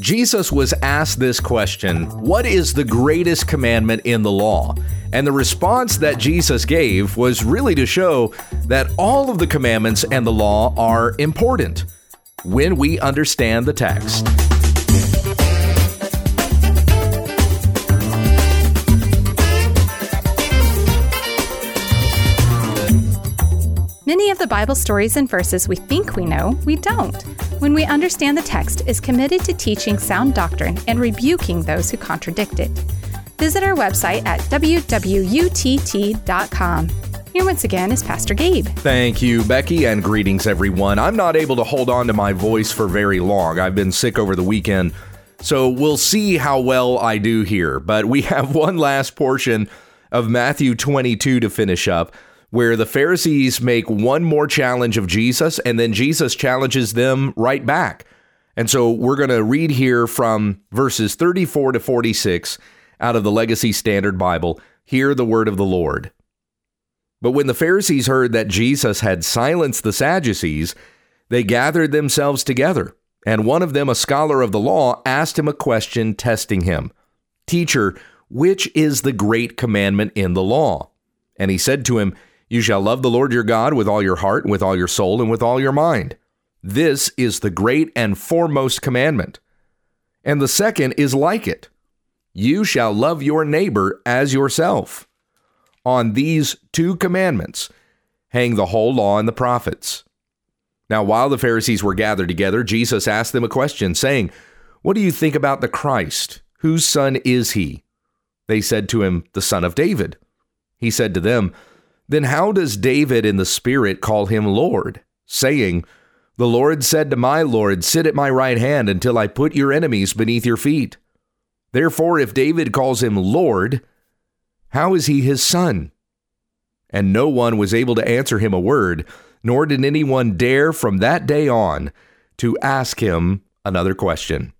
Jesus was asked this question What is the greatest commandment in the law? And the response that Jesus gave was really to show that all of the commandments and the law are important when we understand the text. Many of the Bible stories and verses we think we know, we don't. When we understand the text is committed to teaching sound doctrine and rebuking those who contradict it. Visit our website at wwutt.com. Here once again is Pastor Gabe. Thank you, Becky, and greetings, everyone. I'm not able to hold on to my voice for very long. I've been sick over the weekend, so we'll see how well I do here. But we have one last portion of Matthew 22 to finish up where the Pharisees make one more challenge of Jesus and then Jesus challenges them right back. And so we're going to read here from verses 34 to 46 out of the Legacy Standard Bible. Hear the word of the Lord. But when the Pharisees heard that Jesus had silenced the Sadducees, they gathered themselves together. And one of them, a scholar of the law, asked him a question, testing him Teacher, which is the great commandment in the law? And he said to him, you shall love the Lord your God with all your heart, with all your soul, and with all your mind. This is the great and foremost commandment. And the second is like it You shall love your neighbor as yourself. On these two commandments hang the whole law and the prophets. Now, while the Pharisees were gathered together, Jesus asked them a question, saying, What do you think about the Christ? Whose son is he? They said to him, The son of David. He said to them, then how does David in the Spirit call him Lord, saying, The Lord said to my Lord, Sit at my right hand until I put your enemies beneath your feet? Therefore, if David calls him Lord, how is he his son? And no one was able to answer him a word, nor did anyone dare from that day on to ask him another question.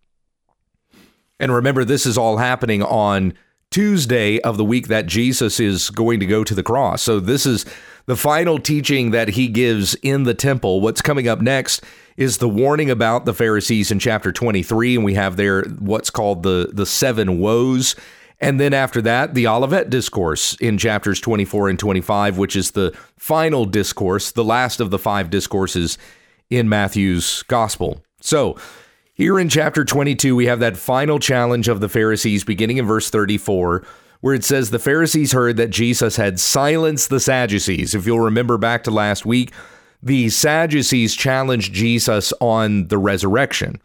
And remember, this is all happening on Tuesday of the week that Jesus is going to go to the cross. So this is the final teaching that he gives in the temple. What's coming up next is the warning about the Pharisees in chapter 23 and we have there what's called the the seven woes. And then after that, the Olivet discourse in chapters 24 and 25, which is the final discourse, the last of the five discourses in Matthew's gospel. So, here in chapter 22, we have that final challenge of the Pharisees beginning in verse 34, where it says the Pharisees heard that Jesus had silenced the Sadducees. If you'll remember back to last week, the Sadducees challenged Jesus on the resurrection.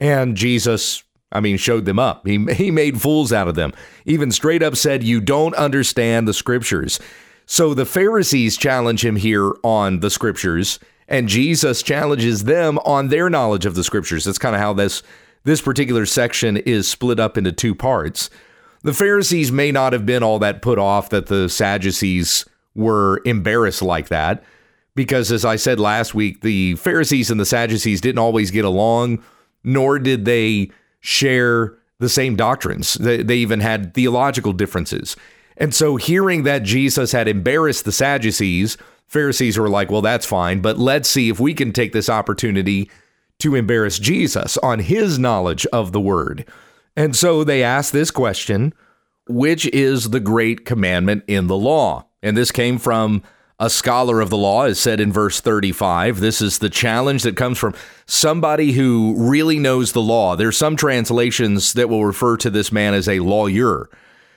And Jesus, I mean, showed them up. He, he made fools out of them. Even straight up said, You don't understand the scriptures. So the Pharisees challenge him here on the scriptures and Jesus challenges them on their knowledge of the scriptures. That's kind of how this this particular section is split up into two parts. The Pharisees may not have been all that put off that the Sadducees were embarrassed like that because as I said last week, the Pharisees and the Sadducees didn't always get along nor did they share the same doctrines. They, they even had theological differences. And so hearing that Jesus had embarrassed the Sadducees, Pharisees were like, well, that's fine, but let's see if we can take this opportunity to embarrass Jesus on his knowledge of the word. And so they asked this question Which is the great commandment in the law? And this came from a scholar of the law, as said in verse 35. This is the challenge that comes from somebody who really knows the law. There's some translations that will refer to this man as a lawyer.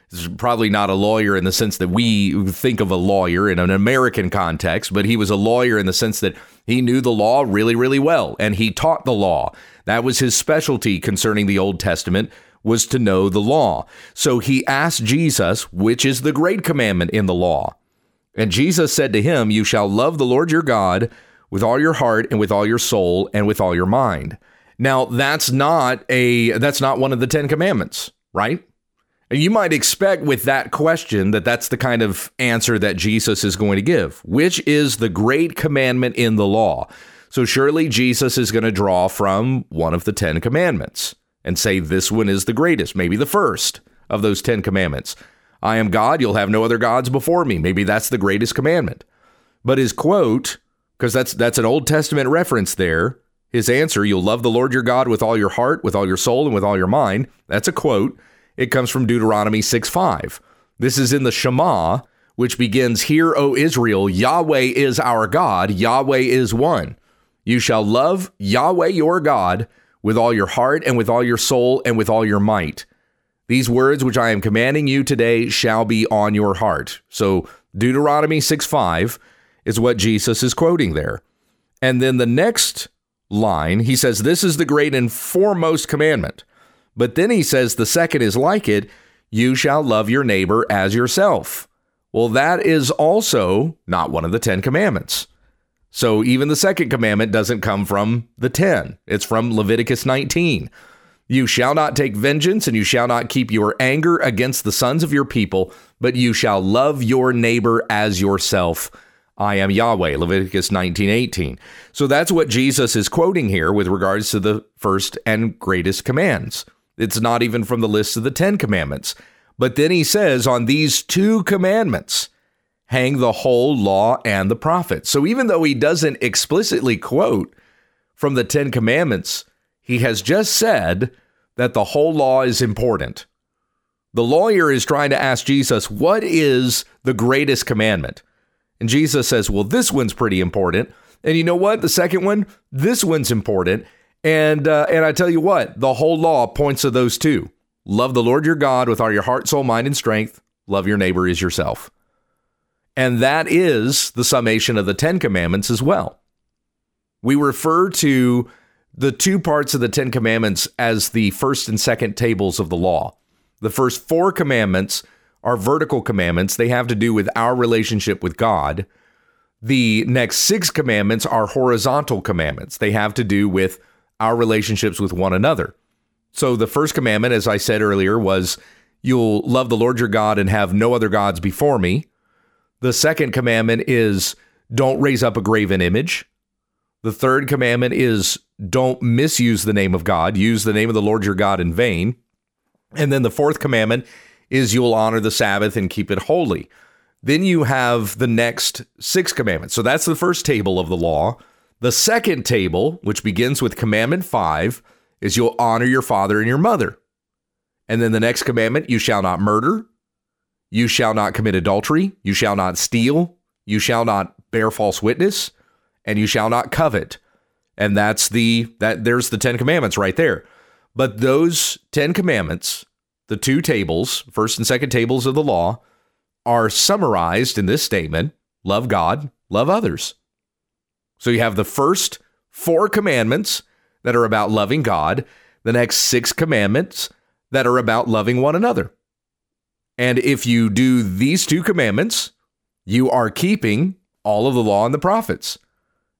He's probably not a lawyer in the sense that we think of a lawyer in an American context, but he was a lawyer in the sense that he knew the law really, really well and he taught the law. That was his specialty concerning the Old Testament was to know the law. So he asked Jesus, which is the great commandment in the law? And Jesus said to him, You shall love the Lord your God with all your heart and with all your soul and with all your mind. Now, that's not a that's not one of the 10 commandments, right? And you might expect with that question that that's the kind of answer that Jesus is going to give, which is the great commandment in the law. So surely Jesus is going to draw from one of the 10 commandments and say this one is the greatest, maybe the first of those 10 commandments. I am God, you'll have no other gods before me. Maybe that's the greatest commandment. But his quote, because that's that's an Old Testament reference there, His answer, you'll love the Lord your God with all your heart, with all your soul, and with all your mind. That's a quote. It comes from Deuteronomy 6 5. This is in the Shema, which begins, Hear, O Israel, Yahweh is our God, Yahweh is one. You shall love Yahweh your God with all your heart, and with all your soul, and with all your might. These words which I am commanding you today shall be on your heart. So, Deuteronomy 6 5 is what Jesus is quoting there. And then the next line, he says, This is the great and foremost commandment. But then he says, The second is like it you shall love your neighbor as yourself. Well, that is also not one of the Ten Commandments. So even the second commandment doesn't come from the 10, it's from Leviticus 19. You shall not take vengeance, and you shall not keep your anger against the sons of your people, but you shall love your neighbor as yourself. I am Yahweh, Leviticus 19 18. So that's what Jesus is quoting here with regards to the first and greatest commands. It's not even from the list of the Ten Commandments. But then he says, on these two commandments hang the whole law and the prophets. So even though he doesn't explicitly quote from the Ten Commandments, he has just said that the whole law is important. The lawyer is trying to ask Jesus, what is the greatest commandment? And Jesus says, well, this one's pretty important. And you know what? The second one, this one's important. And uh, and I tell you what, the whole law points to those two. Love the Lord your God with all your heart, soul, mind, and strength. Love your neighbor as yourself. And that is the summation of the Ten Commandments as well. We refer to the two parts of the Ten Commandments as the first and second tables of the law. The first four commandments are vertical commandments, they have to do with our relationship with God. The next six commandments are horizontal commandments, they have to do with our relationships with one another. So the first commandment, as I said earlier, was you'll love the Lord your God and have no other gods before me. The second commandment is don't raise up a graven image. The third commandment is don't misuse the name of God, use the name of the Lord your God in vain. And then the fourth commandment is you'll honor the Sabbath and keep it holy. Then you have the next six commandments. So that's the first table of the law. The second table, which begins with commandment five, is you'll honor your father and your mother. And then the next commandment, you shall not murder, you shall not commit adultery, you shall not steal, you shall not bear false witness, and you shall not covet. And that's the that there's the 10 commandments right there. But those 10 commandments, the two tables, first and second tables of the law, are summarized in this statement, love God, love others. So you have the first four commandments that are about loving God, the next six commandments that are about loving one another. And if you do these two commandments, you are keeping all of the law and the prophets.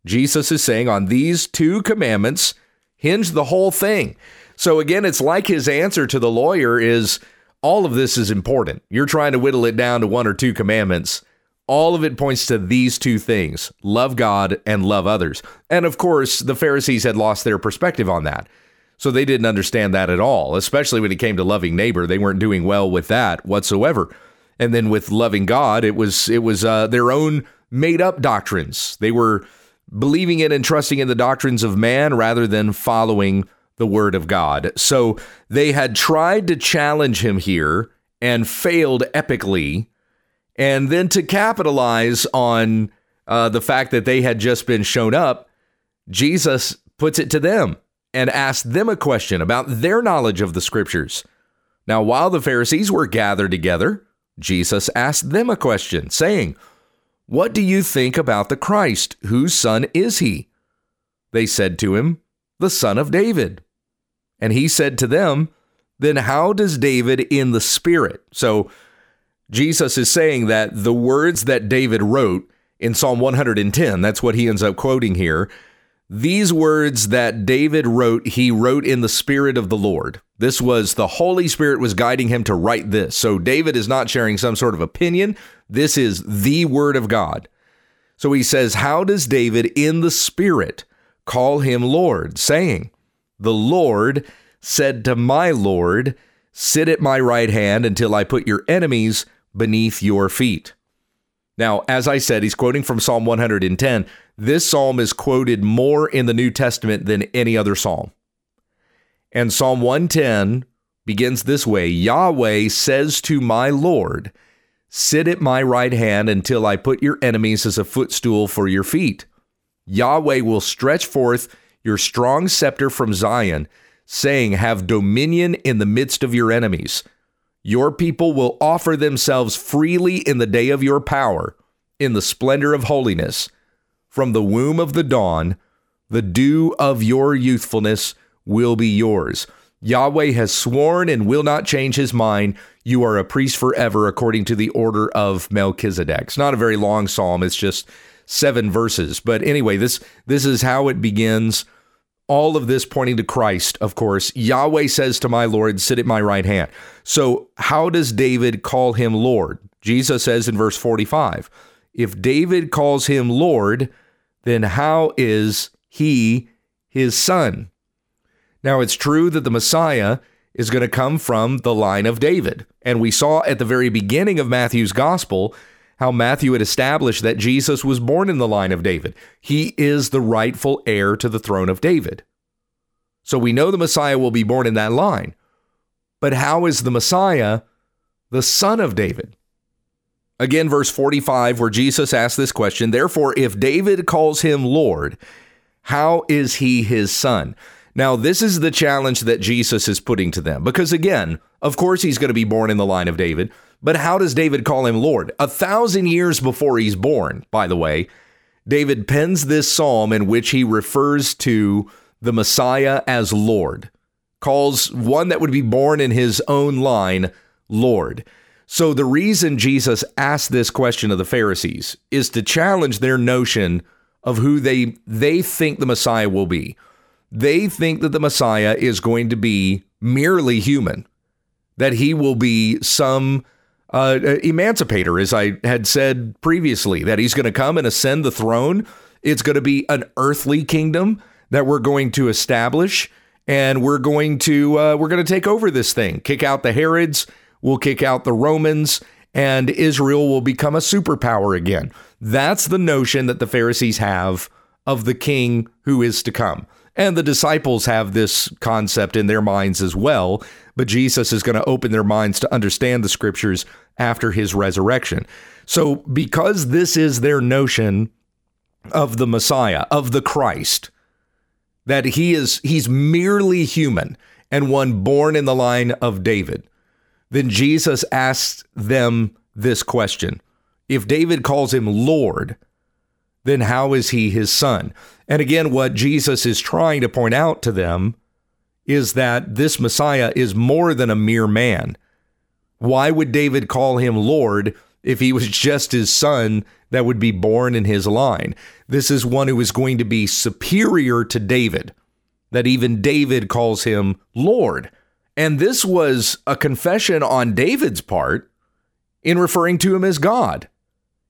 Jesus is saying on these two commandments hinge the whole thing. So again, it's like his answer to the lawyer is all of this is important. You're trying to whittle it down to one or two commandments all of it points to these two things love God and love others. And of course, the Pharisees had lost their perspective on that. So they didn't understand that at all, especially when it came to loving neighbor. They weren't doing well with that whatsoever. And then with loving God, it was it was uh, their own made up doctrines. They were believing in and trusting in the doctrines of man rather than following the word of God. So they had tried to challenge him here and failed epically and then to capitalize on uh, the fact that they had just been shown up, Jesus puts it to them and asks them a question about their knowledge of the scriptures. Now, while the Pharisees were gathered together, Jesus asked them a question, saying, What do you think about the Christ? Whose son is he? They said to him, The son of David. And he said to them, Then how does David in the Spirit? So Jesus is saying that the words that David wrote in Psalm 110, that's what he ends up quoting here. These words that David wrote, he wrote in the Spirit of the Lord. This was the Holy Spirit was guiding him to write this. So David is not sharing some sort of opinion. This is the Word of God. So he says, How does David in the Spirit call him Lord, saying, The Lord said to my Lord, Sit at my right hand until I put your enemies beneath your feet. Now, as I said, he's quoting from Psalm 110. This psalm is quoted more in the New Testament than any other psalm. And Psalm 110 begins this way Yahweh says to my Lord, Sit at my right hand until I put your enemies as a footstool for your feet. Yahweh will stretch forth your strong scepter from Zion, saying, Have dominion in the midst of your enemies. Your people will offer themselves freely in the day of your power, in the splendor of holiness. From the womb of the dawn, the dew of your youthfulness will be yours. Yahweh has sworn and will not change his mind. You are a priest forever according to the order of Melchizedek. It's not a very long psalm, it's just seven verses. But anyway, this this is how it begins. All of this pointing to Christ, of course. Yahweh says to my Lord, Sit at my right hand. So, how does David call him Lord? Jesus says in verse 45 If David calls him Lord, then how is he his son? Now, it's true that the Messiah is going to come from the line of David. And we saw at the very beginning of Matthew's gospel how Matthew had established that Jesus was born in the line of David. He is the rightful heir to the throne of David. So we know the Messiah will be born in that line. But how is the Messiah the son of David? Again, verse 45, where Jesus asked this question Therefore, if David calls him Lord, how is he his son? Now, this is the challenge that Jesus is putting to them. Because again, of course, he's going to be born in the line of David. But how does David call him Lord? A thousand years before he's born, by the way, David pens this psalm in which he refers to the Messiah as Lord, calls one that would be born in his own line Lord. So the reason Jesus asked this question of the Pharisees is to challenge their notion of who they they think the Messiah will be. They think that the Messiah is going to be merely human, that he will be some uh, emancipator, as I had said previously, that he's going to come and ascend the throne. It's going to be an earthly kingdom that we're going to establish, and we're going to uh, we're going to take over this thing, kick out the Herods, we'll kick out the Romans, and Israel will become a superpower again. That's the notion that the Pharisees have of the king who is to come. And the disciples have this concept in their minds as well, but Jesus is going to open their minds to understand the scriptures after his resurrection. So, because this is their notion of the Messiah, of the Christ, that he is he's merely human and one born in the line of David, then Jesus asks them this question. If David calls him Lord, then how is he his son? And again, what Jesus is trying to point out to them is that this Messiah is more than a mere man. Why would David call him Lord if he was just his son that would be born in his line? This is one who is going to be superior to David, that even David calls him Lord. And this was a confession on David's part in referring to him as God.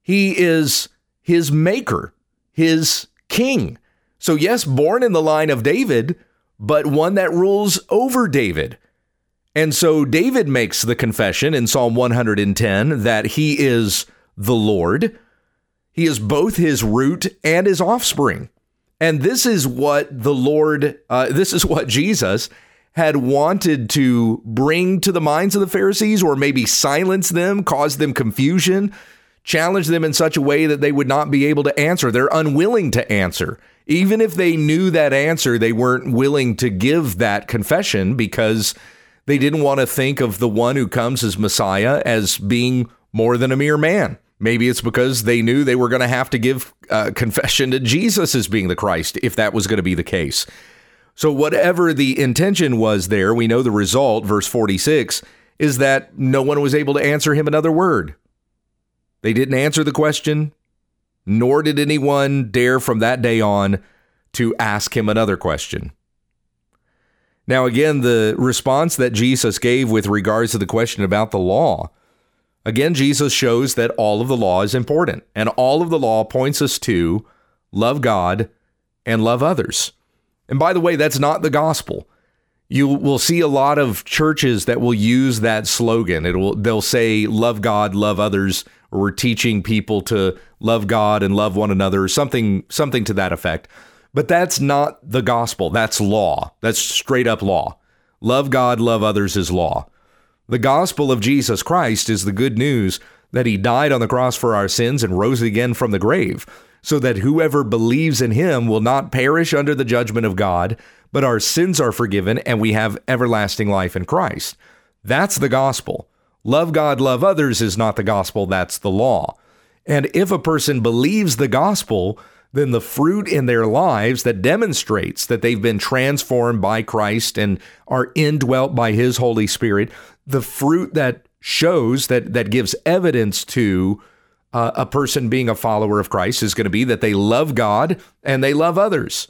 He is his maker, his king. So, yes, born in the line of David, but one that rules over David. And so David makes the confession in Psalm 110 that he is the Lord. He is both his root and his offspring. And this is what the Lord, uh, this is what Jesus had wanted to bring to the minds of the Pharisees, or maybe silence them, cause them confusion, challenge them in such a way that they would not be able to answer. They're unwilling to answer. Even if they knew that answer, they weren't willing to give that confession because they didn't want to think of the one who comes as Messiah as being more than a mere man. Maybe it's because they knew they were going to have to give uh, confession to Jesus as being the Christ if that was going to be the case. So, whatever the intention was there, we know the result, verse 46, is that no one was able to answer him another word. They didn't answer the question, nor did anyone dare from that day on to ask him another question. Now, again, the response that Jesus gave with regards to the question about the law, again, Jesus shows that all of the law is important, and all of the law points us to love God and love others. And by the way, that's not the gospel. You will see a lot of churches that will use that slogan. It will they'll say love God, love others, or we're teaching people to love God and love one another or something something to that effect. But that's not the gospel. That's law. That's straight up law. Love God, love others is law. The gospel of Jesus Christ is the good news that he died on the cross for our sins and rose again from the grave, so that whoever believes in him will not perish under the judgment of God, but our sins are forgiven and we have everlasting life in Christ. That's the gospel. Love God, love others is not the gospel, that's the law. And if a person believes the gospel, then the fruit in their lives that demonstrates that they've been transformed by Christ and are indwelt by his Holy Spirit, the fruit that shows that that gives evidence to uh, a person being a follower of Christ is going to be that they love God and they love others.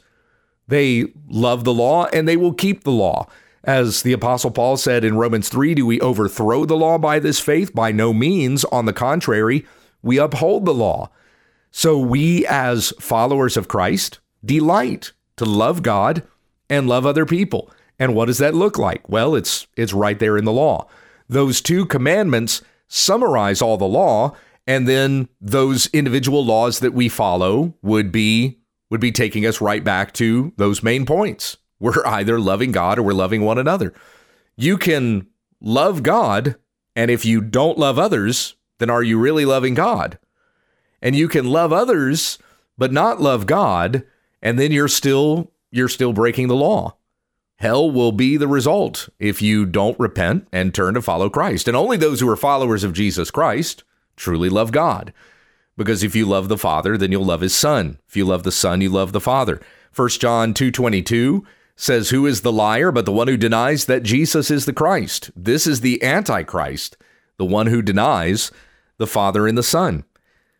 They love the law and they will keep the law. As the Apostle Paul said in Romans 3, do we overthrow the law by this faith? By no means. On the contrary, we uphold the law. So we, as followers of Christ, delight to love God and love other people. And what does that look like? Well, it's it's right there in the law. Those two commandments summarize all the law, and then those individual laws that we follow would be would be taking us right back to those main points. We're either loving God or we're loving one another. You can love God, and if you don't love others, then are you really loving God? And you can love others but not love God, and then you're still you're still breaking the law. Hell will be the result if you don't repent and turn to follow Christ. And only those who are followers of Jesus Christ truly love God. Because if you love the Father, then you'll love his Son. If you love the Son, you love the Father. 1 John 2:22 says, "Who is the liar but the one who denies that Jesus is the Christ? This is the antichrist, the one who denies the Father and the Son."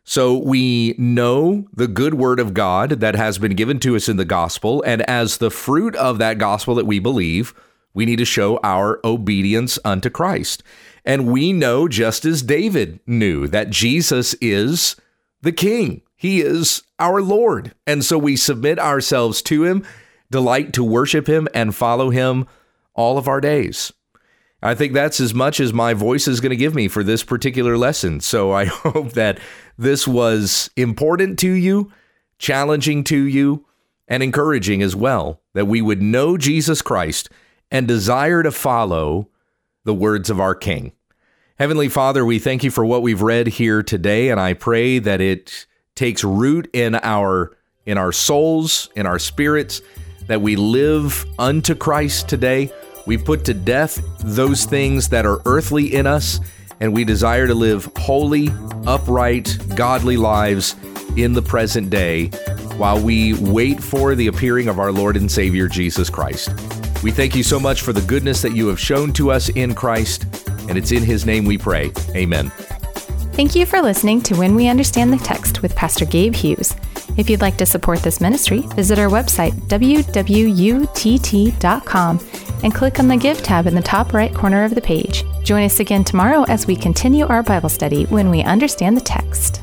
So we know the good word of God that has been given to us in the gospel. And as the fruit of that gospel that we believe, we need to show our obedience unto Christ. And we know, just as David knew, that Jesus is the King, He is our Lord. And so we submit ourselves to Him, delight to worship Him, and follow Him all of our days. I think that's as much as my voice is going to give me for this particular lesson. So I hope that this was important to you, challenging to you, and encouraging as well that we would know Jesus Christ and desire to follow the words of our King. Heavenly Father, we thank you for what we've read here today, and I pray that it takes root in our in our souls, in our spirits, that we live unto Christ today. We put to death those things that are earthly in us and we desire to live holy, upright, godly lives in the present day while we wait for the appearing of our Lord and Savior Jesus Christ. We thank you so much for the goodness that you have shown to us in Christ, and it's in His name we pray. Amen. Thank you for listening to When We Understand the Text with Pastor Gabe Hughes. If you'd like to support this ministry, visit our website, wwutt.com, and click on the Give tab in the top right corner of the page. Join us again tomorrow as we continue our Bible study when we understand the text.